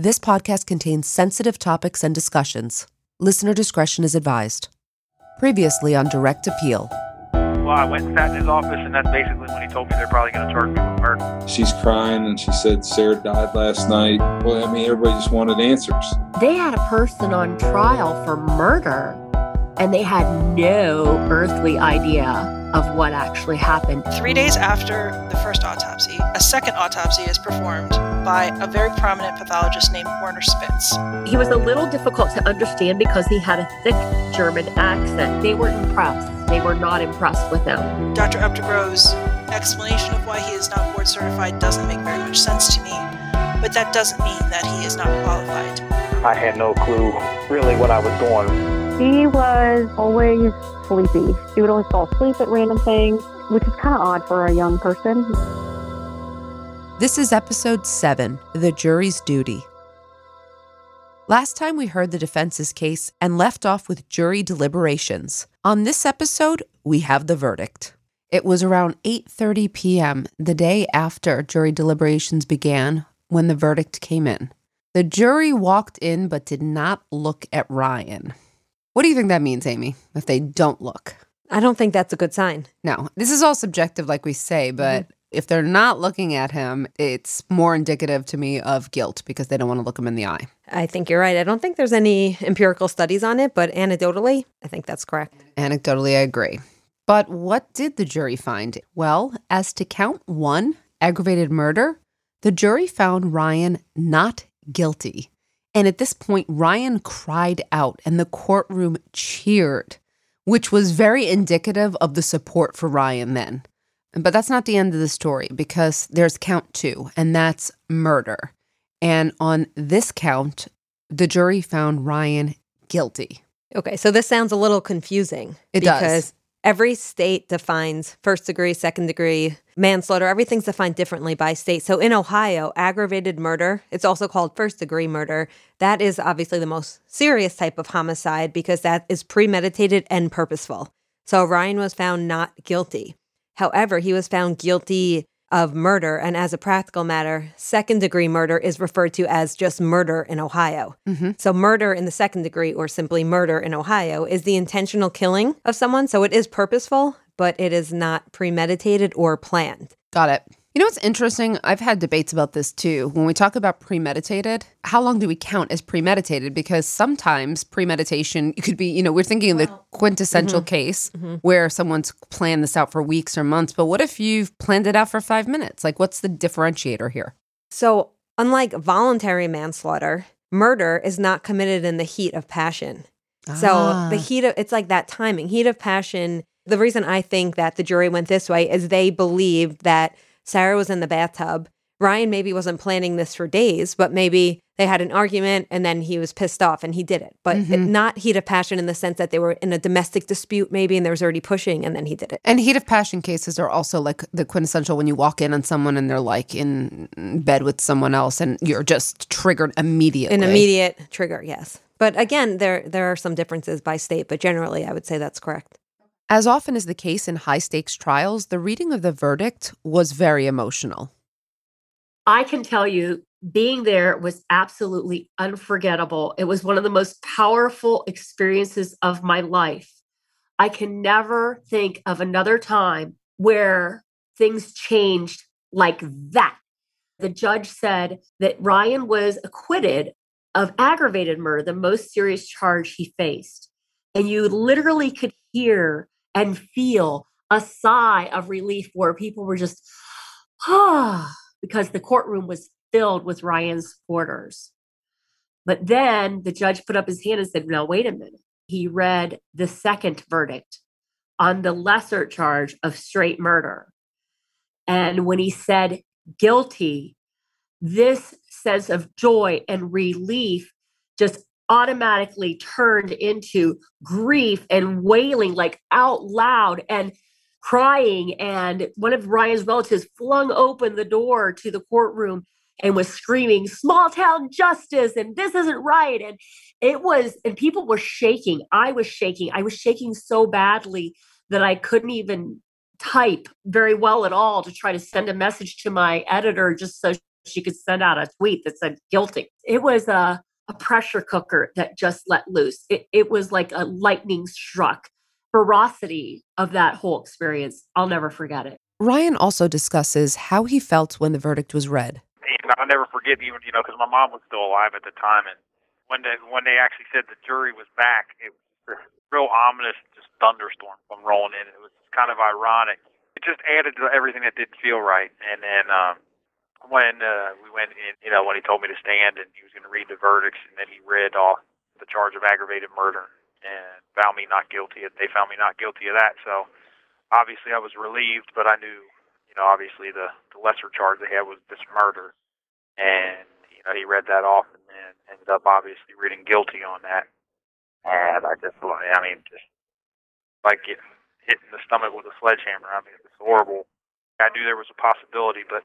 This podcast contains sensitive topics and discussions. Listener discretion is advised. Previously on Direct Appeal. Well, I went and sat in his office, and that's basically when he told me they're probably going to charge me with murder. She's crying and she said Sarah died last night. Well, I mean, everybody just wanted answers. They had a person on trial for murder, and they had no earthly idea of what actually happened. Three days after the first autopsy, a second autopsy is performed by a very prominent pathologist named Werner Spitz. He was a little difficult to understand because he had a thick German accent. They were impressed. They were not impressed with him. Dr. Uptegrove's explanation of why he is not board certified doesn't make very much sense to me, but that doesn't mean that he is not qualified. I had no clue really what I was doing. He was always sleepy. He would always fall asleep at random things, which is kind of odd for a young person. This is episode 7 The Jury's Duty. Last time we heard the defense's case and left off with jury deliberations. On this episode, we have the verdict. It was around 8:30 p.m. the day after jury deliberations began when the verdict came in. The jury walked in but did not look at Ryan. What do you think that means, Amy? If they don't look? I don't think that's a good sign. No, this is all subjective, like we say, mm-hmm. but if they're not looking at him, it's more indicative to me of guilt because they don't want to look him in the eye. I think you're right. I don't think there's any empirical studies on it, but anecdotally, I think that's correct. Anecdotally, I agree. But what did the jury find? Well, as to count one, aggravated murder, the jury found Ryan not guilty. And at this point, Ryan cried out and the courtroom cheered, which was very indicative of the support for Ryan then. But that's not the end of the story because there's count two, and that's murder. And on this count, the jury found Ryan guilty. Okay, so this sounds a little confusing. It does. Every state defines first degree, second degree, manslaughter. Everything's defined differently by state. So in Ohio, aggravated murder, it's also called first degree murder. That is obviously the most serious type of homicide because that is premeditated and purposeful. So Ryan was found not guilty. However, he was found guilty of murder. And as a practical matter, second degree murder is referred to as just murder in Ohio. Mm-hmm. So, murder in the second degree, or simply murder in Ohio, is the intentional killing of someone. So, it is purposeful, but it is not premeditated or planned. Got it. You know what's interesting? I've had debates about this too. When we talk about premeditated, how long do we count as premeditated? Because sometimes premeditation it could be, you know, we're thinking of the quintessential case where someone's planned this out for weeks or months. But what if you've planned it out for five minutes? Like, what's the differentiator here? So, unlike voluntary manslaughter, murder is not committed in the heat of passion. So, Ah. the heat of it's like that timing, heat of passion. The reason I think that the jury went this way is they believed that Sarah was in the bathtub. Ryan maybe wasn't planning this for days, but maybe they had an argument and then he was pissed off and he did it. But it, not heat of passion in the sense that they were in a domestic dispute, maybe, and there was already pushing and then he did it. And heat of passion cases are also like the quintessential when you walk in on someone and they're like in bed with someone else and you're just triggered immediately. An immediate trigger, yes. But again, there there are some differences by state, but generally I would say that's correct. As often is the case in high stakes trials, the reading of the verdict was very emotional. I can tell you, being there was absolutely unforgettable. It was one of the most powerful experiences of my life. I can never think of another time where things changed like that. The judge said that Ryan was acquitted of aggravated murder, the most serious charge he faced. And you literally could hear and feel a sigh of relief where people were just, ah, because the courtroom was filled with Ryan's supporters. But then the judge put up his hand and said, Now, wait a minute. He read the second verdict on the lesser charge of straight murder. And when he said guilty, this sense of joy and relief just automatically turned into grief and wailing like out loud and crying. And one of ryan's relatives flung open the door to the courtroom and was screaming small town justice and this isn't right. And it was and people were shaking. I was shaking. I was shaking so badly that i couldn't even type very well at all to try to send a message to my editor just so she could send out a tweet that said guilty. It was a, a pressure cooker that just let loose it, it was like a lightning struck ferocity of that whole experience i'll never forget it Ryan also discusses how he felt when the verdict was read. And I'll never forget even you know because my mom was still alive at the time, and when they when they actually said the jury was back, it was a real ominous just thunderstorm come rolling in. It was kind of ironic. It just added to everything that didn't feel right. And then um, when uh, we went in, you know, when he told me to stand and he was going to read the verdicts, and then he read off the charge of aggravated murder and found me not guilty. They found me not guilty of that. So obviously I was relieved, but I knew, you know, obviously the, the lesser charge they had was this murder. And, you know, he read that off and then ended up obviously reading guilty on that. And I just, I mean, just like get hit in the stomach with a sledgehammer. I mean, it was horrible. I knew there was a possibility, but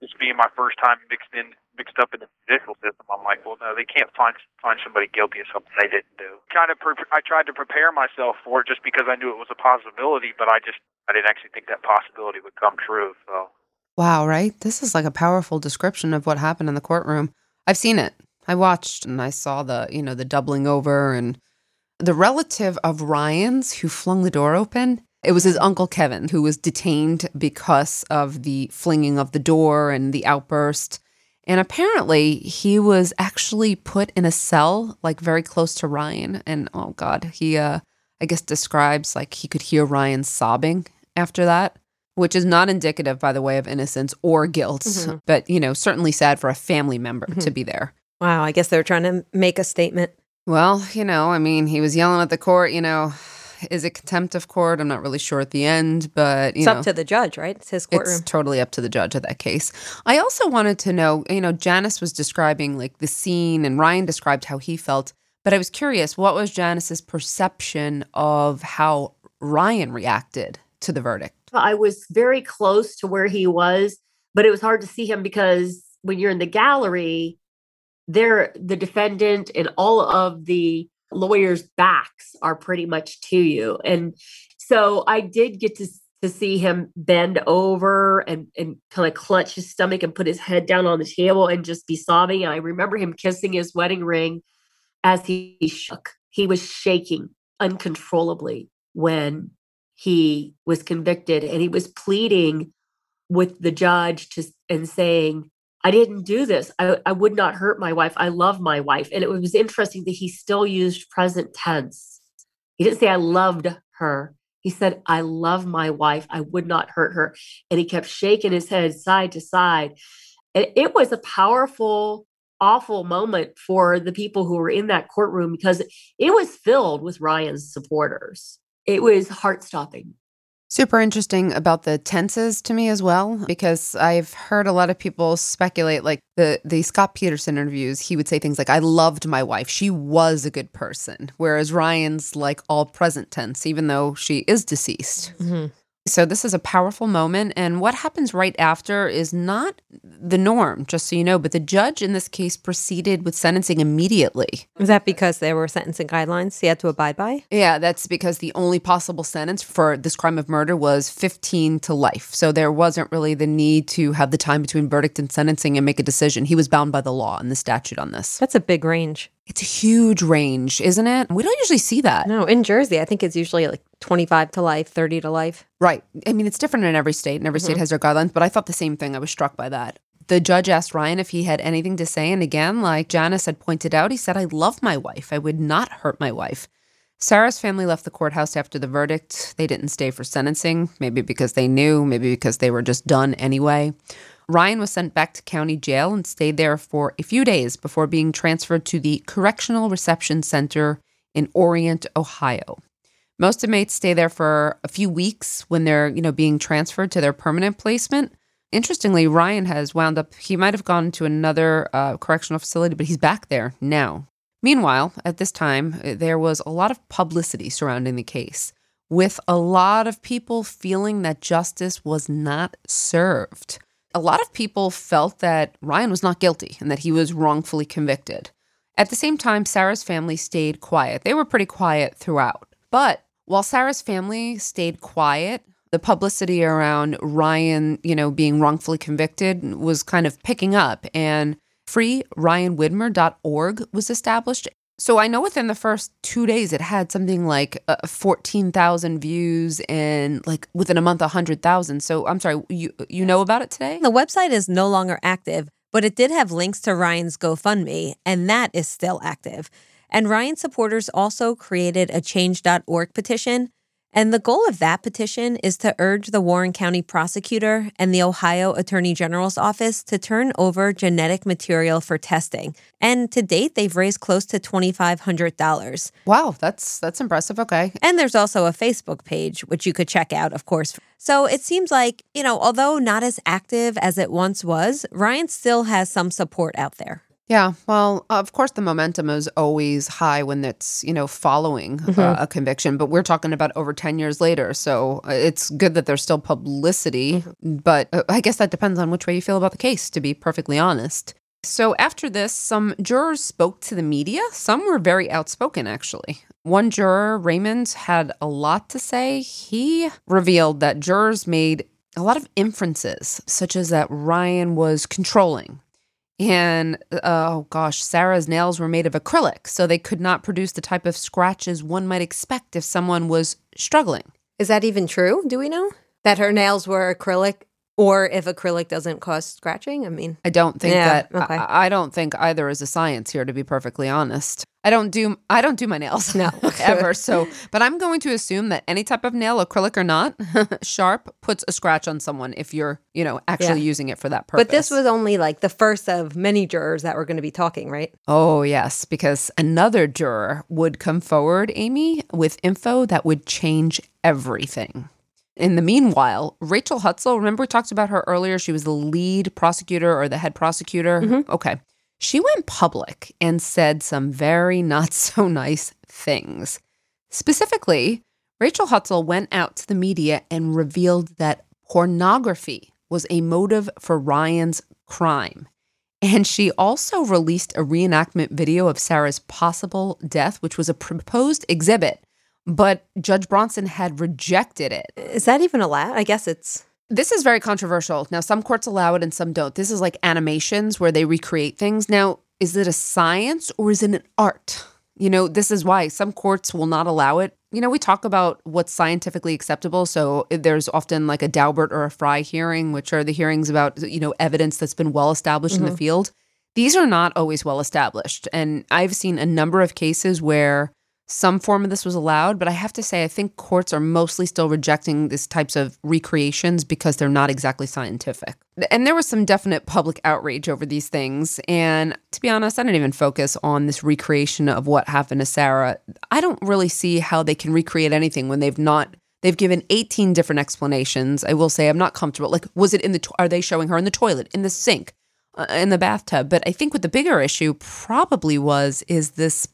this being my first time mixed in, mixed up in the judicial system, I'm like, well, no, they can't find find somebody guilty of something they didn't do. Kind of, pre- I tried to prepare myself for it just because I knew it was a possibility, but I just, I didn't actually think that possibility would come true. So, Wow, right? This is like a powerful description of what happened in the courtroom. I've seen it. I watched and I saw the, you know, the doubling over and the relative of Ryan's who flung the door open. It was his uncle Kevin who was detained because of the flinging of the door and the outburst. And apparently, he was actually put in a cell, like very close to Ryan. And oh God, he, uh, I guess, describes like he could hear Ryan sobbing after that, which is not indicative, by the way, of innocence or guilt, Mhm. but, you know, certainly sad for a family member to Mhm. be there. Wow, I guess they were trying to make a statement. Well, you know, I mean, he was yelling at the court, you know, is it contempt of court? I'm not really sure at the end, but you It's know, up to the judge, right? It's his courtroom. it's totally up to the judge of that case. I also wanted to know, you know, Janice was describing like the scene and Ryan described how he felt, but I was curious, what was Janice's perception of how Ryan reacted to the verdict? I was very close to where he was, but it was hard to see him because when you're in the gallery, there the defendant and all of the lawyers' backs are pretty much to you. And so I did get to to see him bend over and and kind of clutch his stomach and put his head down on the table and just be sobbing. And I remember him kissing his wedding ring as he shook. He was shaking uncontrollably when he was convicted and he was pleading with the judge to and saying i didn't do this. I, I would not hurt my wife. I love my wife. And it was interesting that he still used present tense. He didn't say i loved her. He said i love my wife. I would not hurt her. And he kept shaking his head side to side. And it was a powerful awful moment for the people who were in that courtroom because it was filled with ryan's supporters. It was heart stopping. Super interesting about the tenses to me as well, because I've heard a lot of people speculate like the the Scott Peterson interviews, he would say things like, I loved my wife. She was a good person. Whereas Ryan's like all present tense, even though she is deceased. Mm-hmm. So this is a powerful moment. And what happens right after is not the norm, just so you know. But the judge in this case proceeded with sentencing immediately. Is that because there were sentencing guidelines he had to abide by? Yeah, that's because the only possible sentence for this crime of murder was 15 to life. So there wasn't really the need to have the time between verdict and sentencing and make a decision. He was bound by the law and the statute on this. That's a big range. It's a huge range, isn't it? We don't usually see that. No, in Jersey, I think it's usually like 25 to life, 30 to life. Right. I mean, it's different in every state, and every state Mhm. has their guidelines, but I thought the same thing. I was struck by that. The judge asked Ryan if he had anything to say. And again, like Janice had pointed out, he said, I love my wife. I would not hurt my wife. Sarah's family left the courthouse after the verdict. They didn't stay for sentencing, maybe because they knew, maybe because they were just done anyway. Ryan was sent back to county jail and stayed there for a few days before being transferred to the Correctional Reception Center in Orient, Ohio. Most inmates stay there for a few weeks when they're, you know, being transferred to their permanent placement. Interestingly, Ryan has wound up, he might have gone to another uh, correctional facility, but he's back there now. Meanwhile, at this time, uh, there was a lot of publicity surrounding the case, with a lot of people feeling that justice was not served. A lot of people felt that Ryan was not guilty and that he was wrongfully convicted. At the same time, Sarah's family stayed quiet. They were pretty quiet throughout. But while Sarah's family stayed quiet, the publicity around Ryan, you know, being wrongfully convicted was kind of picking up and freeryanwidmer.org was established. So I know within the first 2 days it had something like uh, 14,000 views and like within a month 100,000. So I'm sorry, you you know about it today? The website is no longer active, but it did have links to Ryan's GoFundMe, and that is still active. And Ryan supporters also created a change.org petition and the goal of that petition is to urge the Warren County prosecutor and the Ohio Attorney General's office to turn over genetic material for testing. And to date, they've raised close to $2,500. Wow, that's that's impressive. Okay. And there's also a Facebook page which you could check out, of course. So it seems like, you know, although not as active as it once was, Ryan still has some support out there. Yeah, well, of course, the momentum is always high when it's you know following Mm-hmm. uh, a conviction, but we're talking about over ten years later, so uh, it's good that there's still publicity. Mm-hmm. But uh, I guess that depends on which way you feel about the case, to be perfectly honest. So after this, some jurors spoke to the media. Some were very outspoken, actually. One juror, Raymond, had a lot to say. He revealed that jurors made a lot of inferences, such as that Ryan was controlling and uh, oh gosh, Sarah's nails were made of acrylic, so they could not produce the type of scratches one might expect if someone was struggling. Is that even true? Do we know that her nails were acrylic? Or if acrylic doesn't cause scratching? I mean, I don't think Yeah, that okay. I, I don't think either is a science here to be perfectly honest. I don't do I don't do my nails No. ever. So, but I'm going to assume that any type of nail, acrylic or not, sharp puts a scratch on someone if you're, you know, actually Yeah. using it for that purpose. but this was only like the first of many jurors that were going to be talking, right? Oh, yes, because another juror would come forward, Amy, with info that would change everything. In the meanwhile, Rachel Hutzel, remember we talked about her earlier? She was the lead prosecutor or the head prosecutor. Mm-hmm. Okay. She went public and said some very not so nice things. Specifically, Rachel Hutzel went out to the media and revealed that pornography was a motive for Ryan's crime. And she also released a reenactment video of Sarah's possible death, which was a proposed exhibit, but Judge Bronson had rejected it. Is that even allowed? I guess it's. This is very controversial. Now, some courts allow it and some don't. This is like animations where they recreate things. Now, is it a science or is it an art? You know, this is why some courts will not allow it. You know, we talk about what's scientifically acceptable. So eh, there's often like a Daubert or a Frye hearing, which are the hearings about, you know, evidence that's been well established in the mm-hmm. field. These are not always well established. And I've seen a number of cases where some form of this was allowed, but I have to say, I think courts are mostly still rejecting these types of recreations because they're not exactly scientific. And there was some definite public outrage over these things. And to be honest, I didn't even focus on this recreation of what happened to Sarah. I don't really see how they can recreate anything when they've not. They've given 18 different explanations. I will say I'm not comfortable. Like, was it in the, to- are they showing her in the toilet, in the sink, uh, in the bathtub? But I think what the bigger issue probably was is this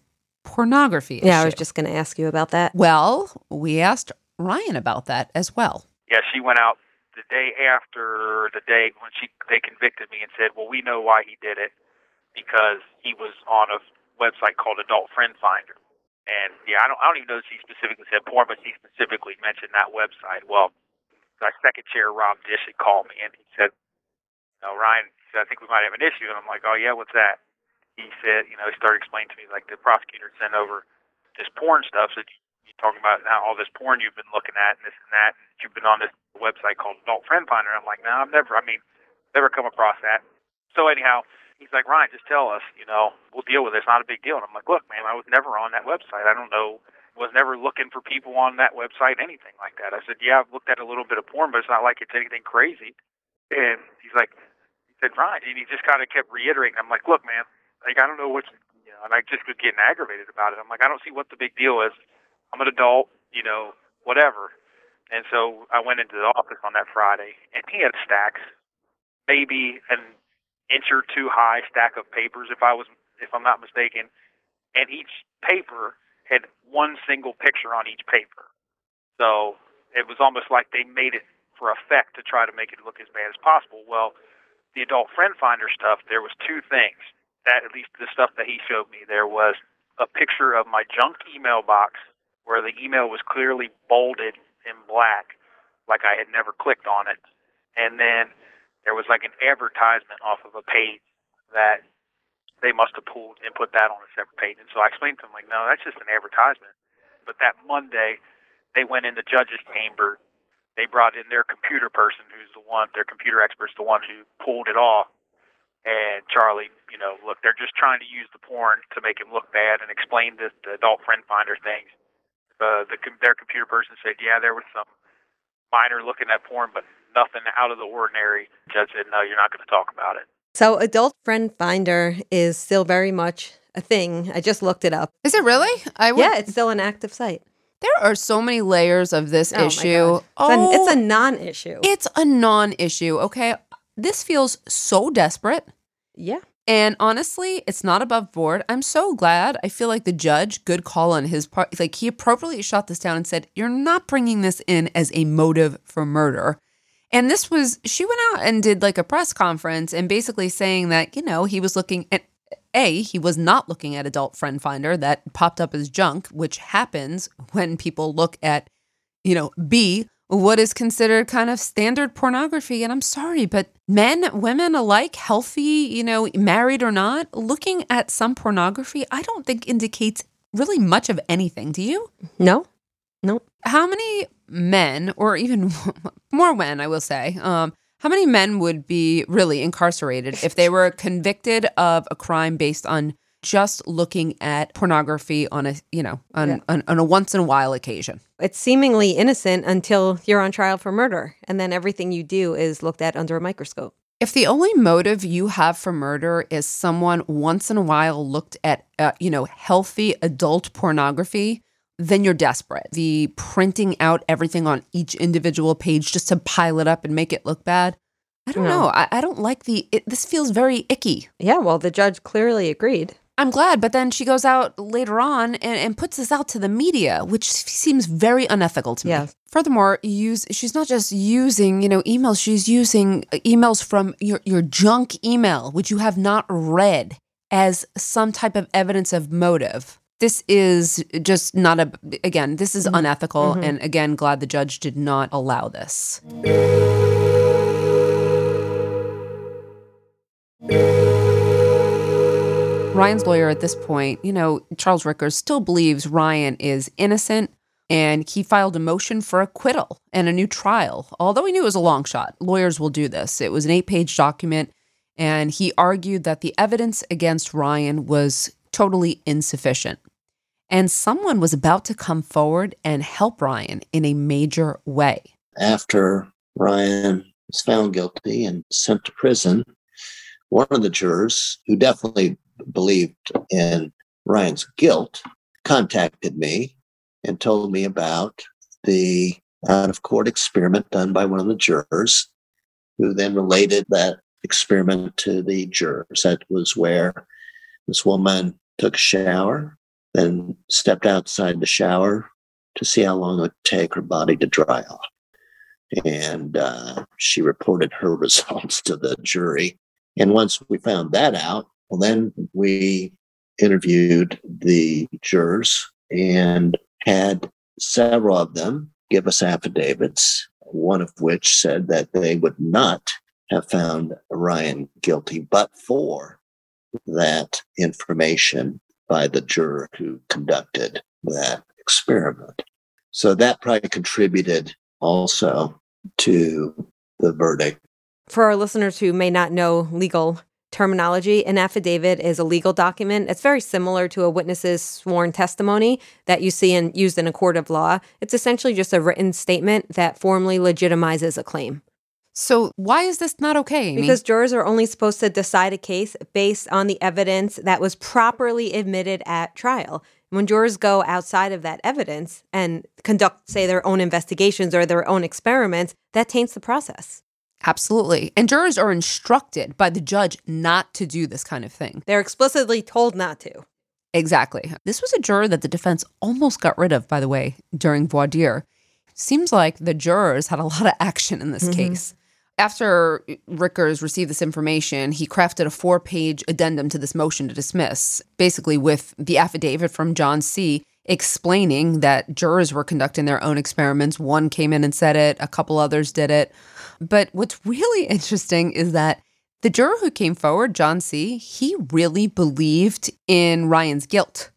pornography issue. Yeah, I was just going to ask you about that. Well, we asked Ryan about that as well. Yeah, she went out the day after the day when she they convicted me and said, "Well, we know why he did it because he was on a website called Adult Friend Finder." And yeah, I don't I don't even know if she specifically said porn, but she specifically mentioned that website. Well, my second chair Rob Dish had called me and he said, "No, Ryan," he said, "I think we might have an issue." And I'm like, "Oh yeah, what's that?" He said, you know, he started explaining to me like the prosecutor sent over this porn stuff. So you talking about now all this porn you've been looking at and this and that. And you've been on this website called Adult Friend Finder. I'm like, no, I've never. I mean, never come across that. So anyhow, he's like, Ryan, just tell us. You know, we'll deal with it. It's not a big deal. And I'm like, look, man, I was never on that website. I don't know. Was never looking for people on that website, anything like that. I said, yeah, I've looked at a little bit of porn, but it's not like it's anything crazy. And he's like, he said, Ryan, and he just kind of kept reiterating. I'm like, look, man, like I don't know what, you know, and I just was getting aggravated about it. I'm like, I don't see what the big deal is. I'm an adult, you know, whatever. And so I went into the office on that Friday, and he had stacks maybe an inch or two high stack of papers, if I was, if I'm not mistaken, and each paper had one single picture on each paper. So it was almost like they made it for effect to try to make it look as bad as possible. Well, the adult friend finder stuff, there was two things. That at least the stuff that he showed me, there was a picture of my junk email box where the email was clearly bolded in black, like I had never clicked on it. And then there was like an advertisement off of a page that they must have pulled and put that on a separate page. And so I explained to them, like, no, that's just an advertisement. But that Monday, they went in the judge's chamber. They brought in their computer person, who's the one, their computer expert's the one who pulled it off. And Charlie, you know, look, they're just trying to use the porn to make him look bad and explain this, the adult friend finder things. Uh, the their computer person said, yeah, there was some minor looking at porn, but nothing out of the ordinary. Judge said, no, you're not going to talk about it. So, Adult Friend Finder is still very much a thing. I just looked it up. Is it really? I would... yeah, it's still an active site. There are so many layers of this oh issue. Oh, it's a, it's a non-issue. It's a non-issue. Okay, this feels so desperate. Yeah. And honestly, it's not above board. I'm so glad. I feel like the judge, good call on his part. Like he appropriately shot this down and said, You're not bringing this in as a motive for murder. And this was, she went out and did like a press conference and basically saying that, you know, he was looking at A, he was not looking at Adult Friend Finder that popped up as junk, which happens when people look at, you know, B, what is considered kind of standard pornography. And I'm sorry, but men, women alike, healthy, you know, married or not, looking at some pornography, I don't think indicates really much of anything. Do you? No. No. How many men, or even more men, I will say, um, how many men would be really incarcerated if they were convicted of a crime based on just looking at pornography on a you know on, yeah. on, on, a once in a while occasion it's seemingly innocent until you're on trial for murder and then everything you do is looked at under a microscope if the only motive you have for murder is someone once in a while looked at uh, you know healthy adult pornography then you're desperate the printing out everything on each individual page just to pile it up and make it look bad I don't no. know. I, I, don't like the. It, this feels very icky. Yeah, well, the judge clearly agreed. I'm glad, but then she goes out later on and, and puts this out to the media, which seems very unethical to me. Furthermore, use she's not just using, you know, emails, she's using uh, emails from your, your junk email, which you have not read as some type of evidence of motive. This is just not a again, this is mm-hmm. unethical mm-hmm. and again, glad the judge did not allow this. Ryan's lawyer at this point, you know, Charles Rittgers still believes Ryan is innocent and he filed a motion for acquittal and a new trial. Although he knew it was a long shot, lawyers will do this. It was an eight page document, and he argued that the evidence against Ryan was totally insufficient. And someone was about to come forward and help Ryan in a major way. After Ryan was found guilty and sent to prison, one of the jurors, who definitely believed in Ryan's guilt, contacted me and told me about the out of court experiment done by one of the jurors, who then related that experiment to the jurors. That was where this woman took a shower, then stepped outside the shower to see how long it would take her body to dry off. And uh, she reported her results to the jury. And once we found that out, well, then we interviewed the jurors and had several of them give us affidavits, one of which said that they would not have found Ryan guilty but for that information by the juror who conducted that experiment. So that probably contributed also to the verdict. For our listeners who may not know legal terminology, an affidavit is a legal document. It's very similar to a witness's sworn testimony that you see and used in a court of law. It's essentially just a written statement that formally legitimizes a claim. So, why is this not okay? Amy? Because jurors are only supposed to decide a case based on the evidence that was properly admitted at trial. When jurors go outside of that evidence and conduct, say, their own investigations or their own experiments, that taints the process. Absolutely. And jurors are instructed by the judge not to do this kind of thing. They're explicitly told not to. Exactly. This was a juror that the defense almost got rid of, by the way, during voir dire. Seems like the jurors had a lot of action in this Mhm. case. After Rittgers received this information, he crafted a four page addendum to this motion to dismiss, basically with the affidavit from John C. explaining that jurors were conducting their own experiments. One came in and said it, a couple others did it. But what's really interesting is that the juror who came forward, John C., he really believed in Ryan's guilt.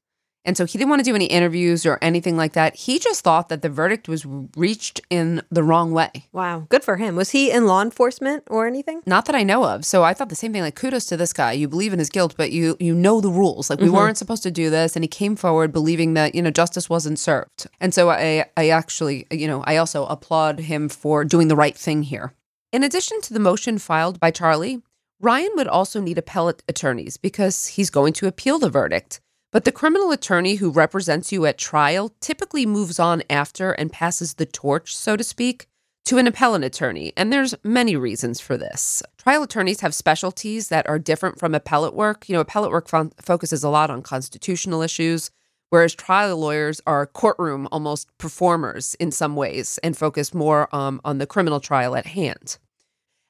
And so he didn't want to do any interviews or anything like that. He just thought that the verdict was reached in the wrong way. Wow, good for him. Was he in law enforcement or anything? Not that I know of. So I thought the same thing like kudos to this guy. You believe in his guilt, but you you know the rules. Like we Mhm. weren't supposed to do this and he came forward believing that, you know, justice wasn't served. And so I I actually, you know, I also applaud him for doing the right thing here. In addition to the motion filed by Charlie, Ryan would also need appellate attorneys because he's going to appeal the verdict. But the criminal attorney who represents you at trial typically moves on after and passes the torch, so to speak, to an appellate attorney. And there's many reasons for this. Trial attorneys have specialties that are different from appellate work. You know, appellate work fo- focuses a lot on constitutional issues, whereas trial lawyers are courtroom almost performers in some ways and focus more um, on the criminal trial at hand.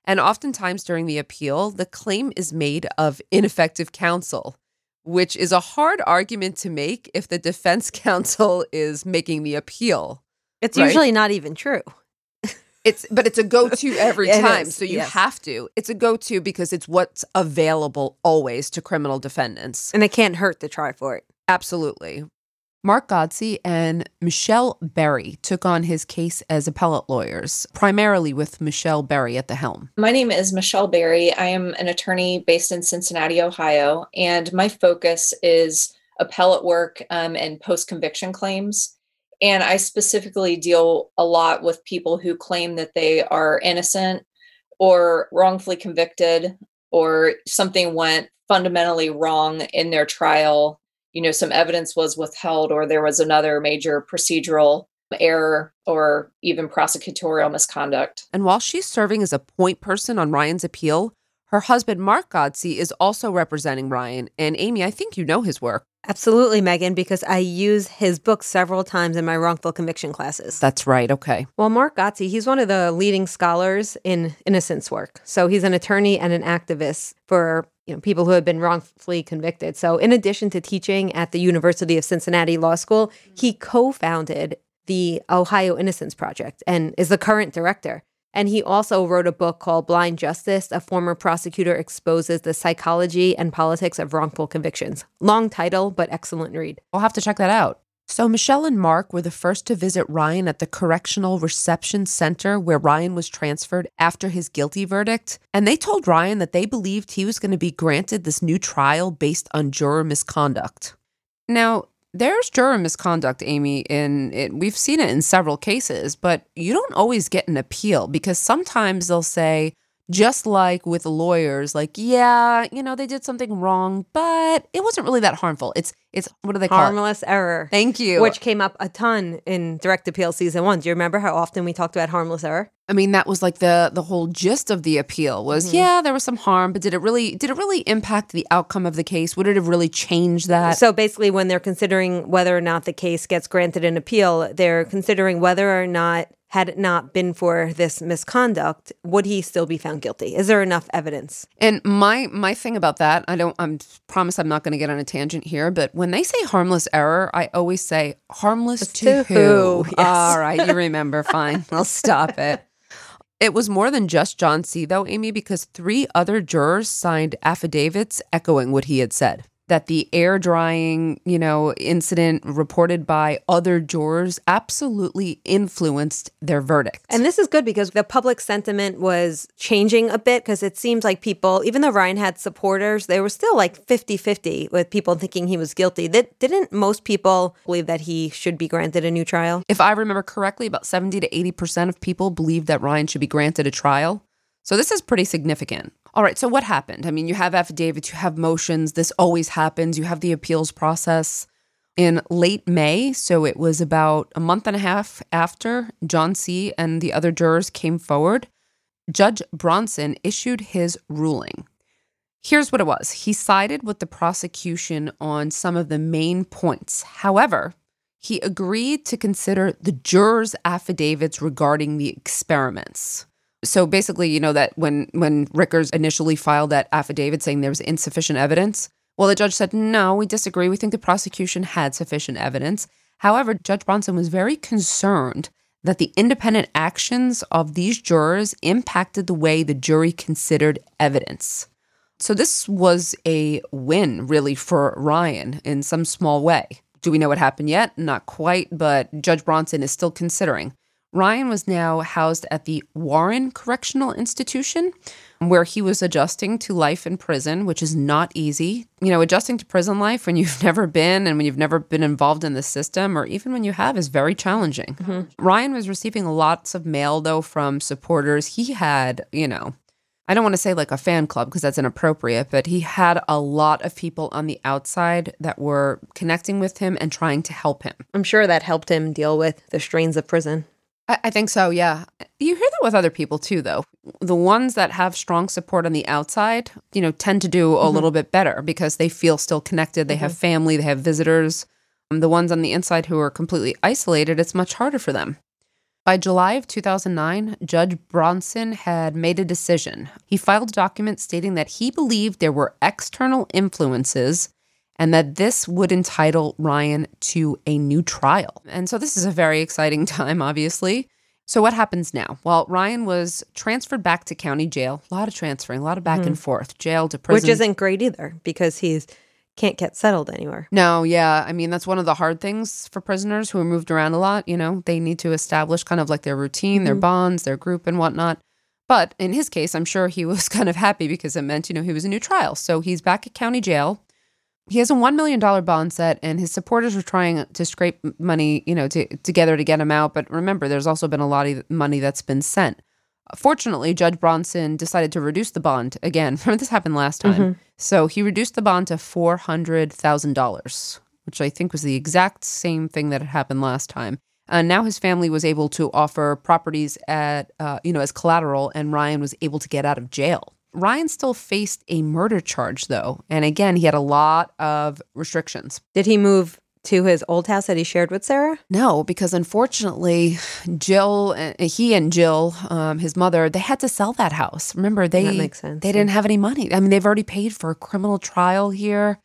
And oftentimes during the appeal, the claim is made of ineffective counsel, which is a hard argument to make if the defense counsel is making the appeal. It's right? usually not even true. It's but it's a go-to every time. is, so you yes. have to. It's a go-to because it's what's available always to criminal defendants. And it can't hurt to try for it. Absolutely. Mark Godsey and Michelle Berry took on his case as appellate lawyers, primarily with Michelle Berry at the helm. My name is Michelle Berry. I am an attorney based in Cincinnati, Ohio, and my focus is appellate work um, and post conviction claims. And I specifically deal a lot with people who claim that they are innocent or wrongfully convicted or something went fundamentally wrong in their trial. You know, some evidence was withheld or there was another major procedural error or even prosecutorial misconduct. And while she's serving as a point person on Ryan's appeal, her husband, Mark Godsey, is also representing Ryan. And Amy, I think you know his work. Absolutely, Meghan, because I use his book several times in my wrongful conviction classes. That's right. Okay. Well, Mark Godsey, he's one of the leading scholars in innocence work. So he's an attorney and an activist for you know people who have been wrongfully convicted. So in addition to teaching at the University of Cincinnati Law School, he co-founded the Ohio Innocence Project and is the current director. And he also wrote a book called Blind Justice. A former prosecutor exposes the psychology and politics of wrongful convictions. Long title, but excellent read. I'll have to check that out. So, Michelle and Mark were the first to visit Ryan at the Correctional Reception Center where Ryan was transferred after his guilty verdict. And they told Ryan that they believed he was going to be granted this new trial based on juror misconduct. Now, there's juror misconduct, Amy, and it. We've seen it in several cases, but you don't always get an appeal because sometimes they'll say, just like with lawyers, like, yeah, you know, they did something wrong, but it wasn't really that harmful. It's it's what do they call it? Harmless error. Thank you. Which came up a ton in direct appeal season one. Do you remember how often we talked about harmless error? I mean, that was like the the whole gist of the appeal was, Mhm. yeah, there was some harm, but did it really did it really impact the outcome of the case? Would it have really changed that? So basically, when they're considering whether or not the case gets granted an appeal, they're considering whether or not, had it not been for this misconduct, would he still be found guilty? Is there enough evidence? And my my thing about that, I don't I'm promise I'm not going to get on a tangent here, but when they say harmless error, I always say harmless to, To who? who, yes. All right, you remember, fine. I'll stop it. It was more than just John C though, Amy, because three other jurors signed affidavits echoing what he had said. That the air drying, you know, incident reported by other jurors absolutely influenced their verdict. And this is good because the public sentiment was changing a bit because it seems like people, even though Ryan had supporters, they were still like 50 50 with people thinking he was guilty. That didn't most people believe that he should be granted a new trial? If I remember correctly, about 70 to 80% of people believed that Ryan should be granted a trial. So this is pretty significant. All right, so what happened? I mean, you have affidavits, you have motions. This always happens. You have the appeals process. In late May, so it was about a month and a half after John C. and the other jurors came forward, Judge Bronson issued his ruling. Here's what it was he sided with the prosecution on some of the main points. However, he agreed to consider the jurors' affidavits regarding the experiments. So basically, you know that when when Rittgers initially filed that affidavit saying there was insufficient evidence, well, the judge said, "No, we disagree. We think the prosecution had sufficient evidence." However, Judge Bronson was very concerned that the independent actions of these jurors impacted the way the jury considered evidence. So this was a win, really, for Ryan in some small way. Do we know what happened yet? Not quite, but Judge Bronson is still considering. Ryan was now housed at the Warren Correctional Institution, where he was adjusting to life in prison, which is not easy. You know, adjusting to prison life when you've never been and when you've never been involved in the system, or even when you have, is very challenging. Mm-hmm. Ryan was receiving lots of mail, though, from supporters. He had, you know, I don't want to say like a fan club because that's inappropriate, but he had a lot of people on the outside that were connecting with him and trying to help him. I'm sure that helped him deal with the strains of prison. I, I think so, yeah. You hear that with other people too, though. The ones that have strong support on the outside, you know, tend to do a mm-hmm. little bit better because they feel still connected. They mm-hmm. have family, they have visitors. Um, the ones on the inside who are completely isolated, it's much harder for them. By July of 2009, Judge Bronson had made a decision. He filed a document stating that he believed there were external influences and that this would entitle Ryan to a new trial. And so this is a very exciting time, obviously. So, what happens now? Well, Ryan was transferred back to county jail. A lot of transferring, a lot of back mm-hmm. and forth, jail to prison. Which isn't great either because he's can't get settled anywhere. No, yeah. I mean, that's one of the hard things for prisoners who are moved around a lot. You know, they need to establish kind of like their routine, mm-hmm. their bonds, their group, and whatnot. But in his case, I'm sure he was kind of happy because it meant, you know, he was a new trial. So he's back at county jail. He has a $1 million bond set, and his supporters were trying to scrape money, you know, to, together to get him out. But remember, there's also been a lot of money that's been sent. Fortunately, Judge Bronson decided to reduce the bond again. This happened last time. Mm-hmm. So he reduced the bond to $400,000, which I think was the exact same thing that had happened last time. And now his family was able to offer properties at, uh, you know, as collateral, and Ryan was able to get out of jail. Ryan still faced a murder charge, though. And again, he had a lot of restrictions. Did he move to his old house that he shared with Sarah? No, because unfortunately, Jill, uh, he and Jill, um, his mother, they had to sell that house. Remember, they that makes sense. They didn't have any money. I mean, they've already paid for a criminal trial here.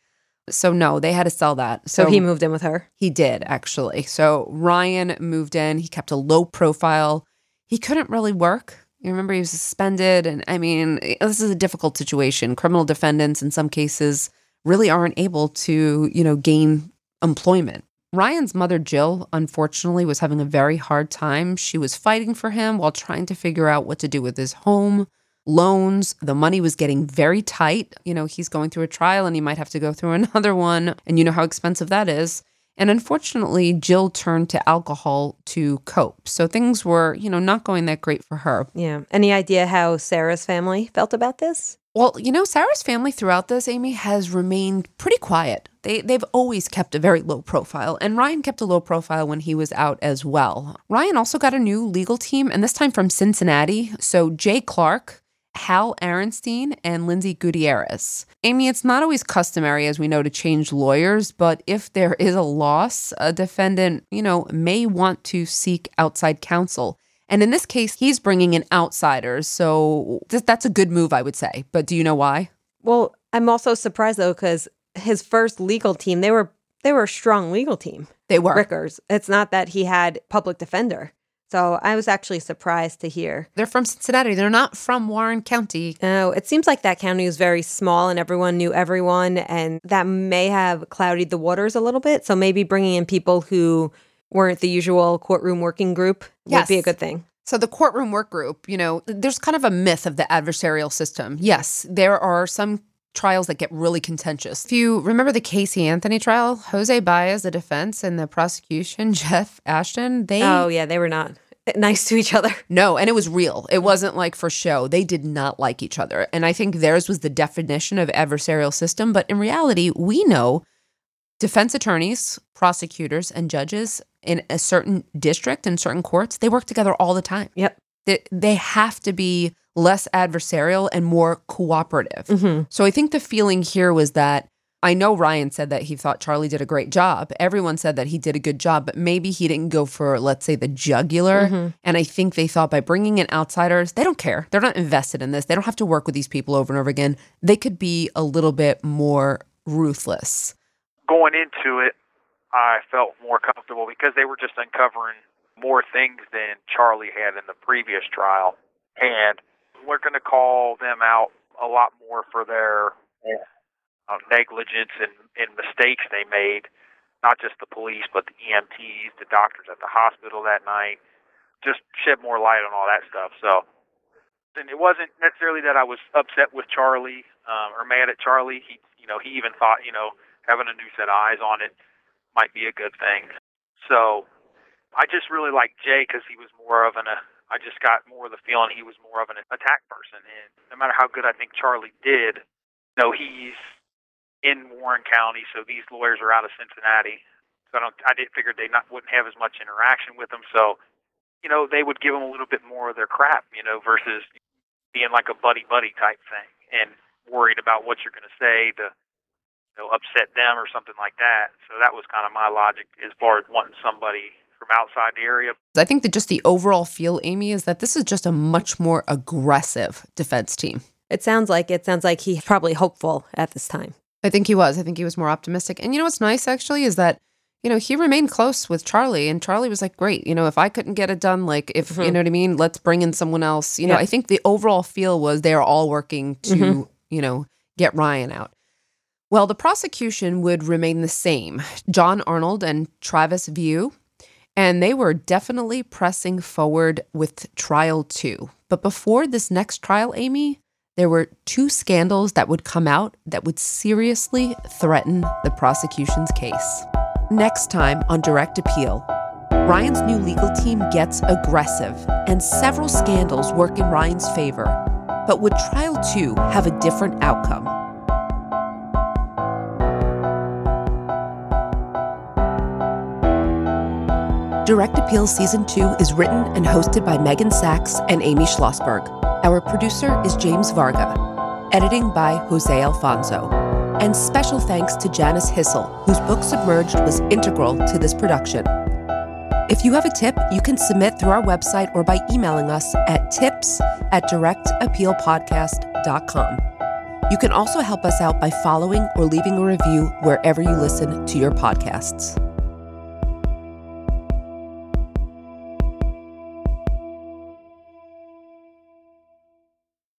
So no, they had to sell that. So, so he moved in with her. He did actually. So Ryan moved in. He kept a low profile. He couldn't really work. You remember he was suspended, and I mean, this is a difficult situation. Criminal defendants, in some cases, really aren't able to, you know, gain employment. Ryan's mother, Jill, unfortunately, was having a very hard time. She was fighting for him while trying to figure out what to do with his home, loans. The money was getting very tight. You know, he's going through a trial and he might have to go through another one. And you know how expensive that is. And unfortunately, Jill turned to alcohol to cope. So things were, you know, not going that great for her. Yeah. Any idea how Sarah's family felt about this? Well, you know, Sarah's family throughout this, Amy, has remained pretty quiet. They, they've always kept a very low profile, and Ryan kept a low profile when he was out as well. Ryan also got a new legal team, and this time from Cincinnati. So Jay Clark, Hal Arenstein, and Lindsay Gutierrez. Amy, it's not always customary, as we know, to change lawyers, but if there is a loss, a defendant, you know, may want to seek outside counsel. And in this case, he's bringing in outsiders. So th- that's a good move, I would say. But do you know why? Well, I'm also surprised though, because his first legal team, they were they were a strong legal team. They were Rittgers. It's not that he had public defender. So I was actually surprised to hear. They're from Cincinnati. They're not from Warren County. No, it seems like that county was very small and everyone knew everyone. And that may have clouded the waters a little bit. So maybe bringing in people who weren't the usual courtroom working group yes. would be a good thing. So, the courtroom work group, you know, there's kind of a myth of the adversarial system. Yes, there are some trials that get really contentious. If you remember the Casey Anthony trial, Jose Baez, the defense, and the prosecution, Jeff Ashton, they. Oh, yeah, they were not nice to each other. No, and it was real. It wasn't like for show. They did not like each other. And I think theirs was the definition of adversarial system. But in reality, we know defense attorneys, prosecutors, and judges in a certain district and certain courts, they work together all the time. Yep. They, they have to be less adversarial and more cooperative. Mm-hmm. So I think the feeling here was that I know Ryan said that he thought Charlie did a great job. Everyone said that he did a good job, but maybe he didn't go for, let's say, the jugular. Mhm. And I think they thought by bringing in outsiders, they don't care. They're not invested in this. They don't have to work with these people over and over again. They could be a little bit more ruthless. Going into it, I felt more comfortable because they were just uncovering more things than Charlie had in the previous trial. And we're going to call them out a lot more for their uh, negligence and, and mistakes they made, not just the police, but the EMTs, the doctors at the hospital that night. Just shed more light on all that stuff. So, and it wasn't necessarily that I was upset with Charlie um, or mad at Charlie. He, you know, he even thought, you know, having a new set of eyes on it might be a good thing. So, I just really liked Jay because he was more of an. Uh, I just got more of the feeling he was more of an attack person, and no matter how good I think Charlie did, you know, he's in Warren County, so these lawyers are out of Cincinnati. So I don't. I didn't figure they not wouldn't have as much interaction with them. So, you know, they would give them a little bit more of their crap, you know, versus being like a buddy buddy type thing and worried about what you're going to say to you know upset them or something like that. So that was kind of my logic as far as wanting somebody from outside the area. I think that just the overall feel, Amy, is that this is just a much more aggressive defense team. It sounds like it sounds like he's probably hopeful at this time. I think he was. I think he was more optimistic. And you know what's nice actually is that you know, he remained close with Charlie and Charlie was like, "Great, you know, if I couldn't get it done, like if you Mhm. know what I mean, let's bring in someone else." You know, Yeah. I think the overall feel was they are all working to, Mhm. you know, get Ryan out. Well, the prosecution would remain the same. John Arnold and Travis View, and they were definitely pressing forward with trial 2. But before this next trial, Amy, there were two scandals that would come out that would seriously threaten the prosecution's case. Next time on Direct Appeal, Ryan's new legal team gets aggressive and several scandals work in Ryan's favor. But would trial 2 have a different outcome? Direct Appeal Season 2 is written and hosted by Meghan Sacks and Amy Shlosberg. Our producer is James Varga. Editing by Jose Alfonzo. And special thanks to Janice Hisle, whose book Submerged was integral to this production. If you have a tip, you can submit through our website or by emailing us at tips at directappealpodcast.com. You can also help us out by following or leaving a review wherever you listen to your podcasts.